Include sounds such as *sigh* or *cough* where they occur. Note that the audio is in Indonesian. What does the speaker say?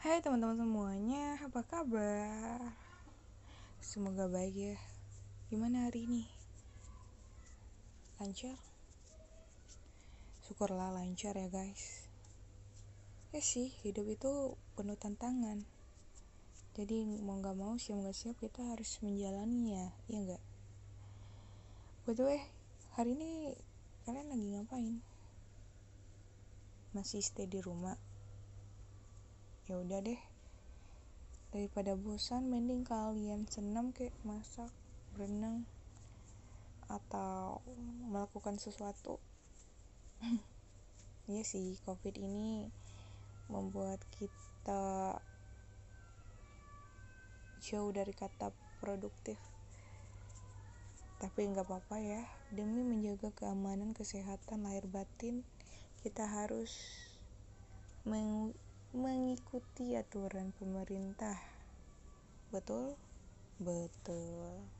Hai teman-teman semuanya, apa kabar? Semoga baik ya. Gimana hari ini? Lancar? Syukurlah lancar ya guys. Ya sih, hidup itu penuh tantangan. Jadi mau gak mau siap gak siap kita harus menjalaninya, iya gak? By the way, hari ini kalian lagi ngapain? Masih stay di rumah? Ya udah deh. Daripada bosan mending kalian senam kayak masak berenang atau melakukan sesuatu. *laughs* Iya sih covid ini membuat kita jauh dari kata produktif. Tapi nggak apa-apa ya demi menjaga keamanan kesehatan lahir batin kita harus meng mengikuti aturan pemerintah. Betul? Betul.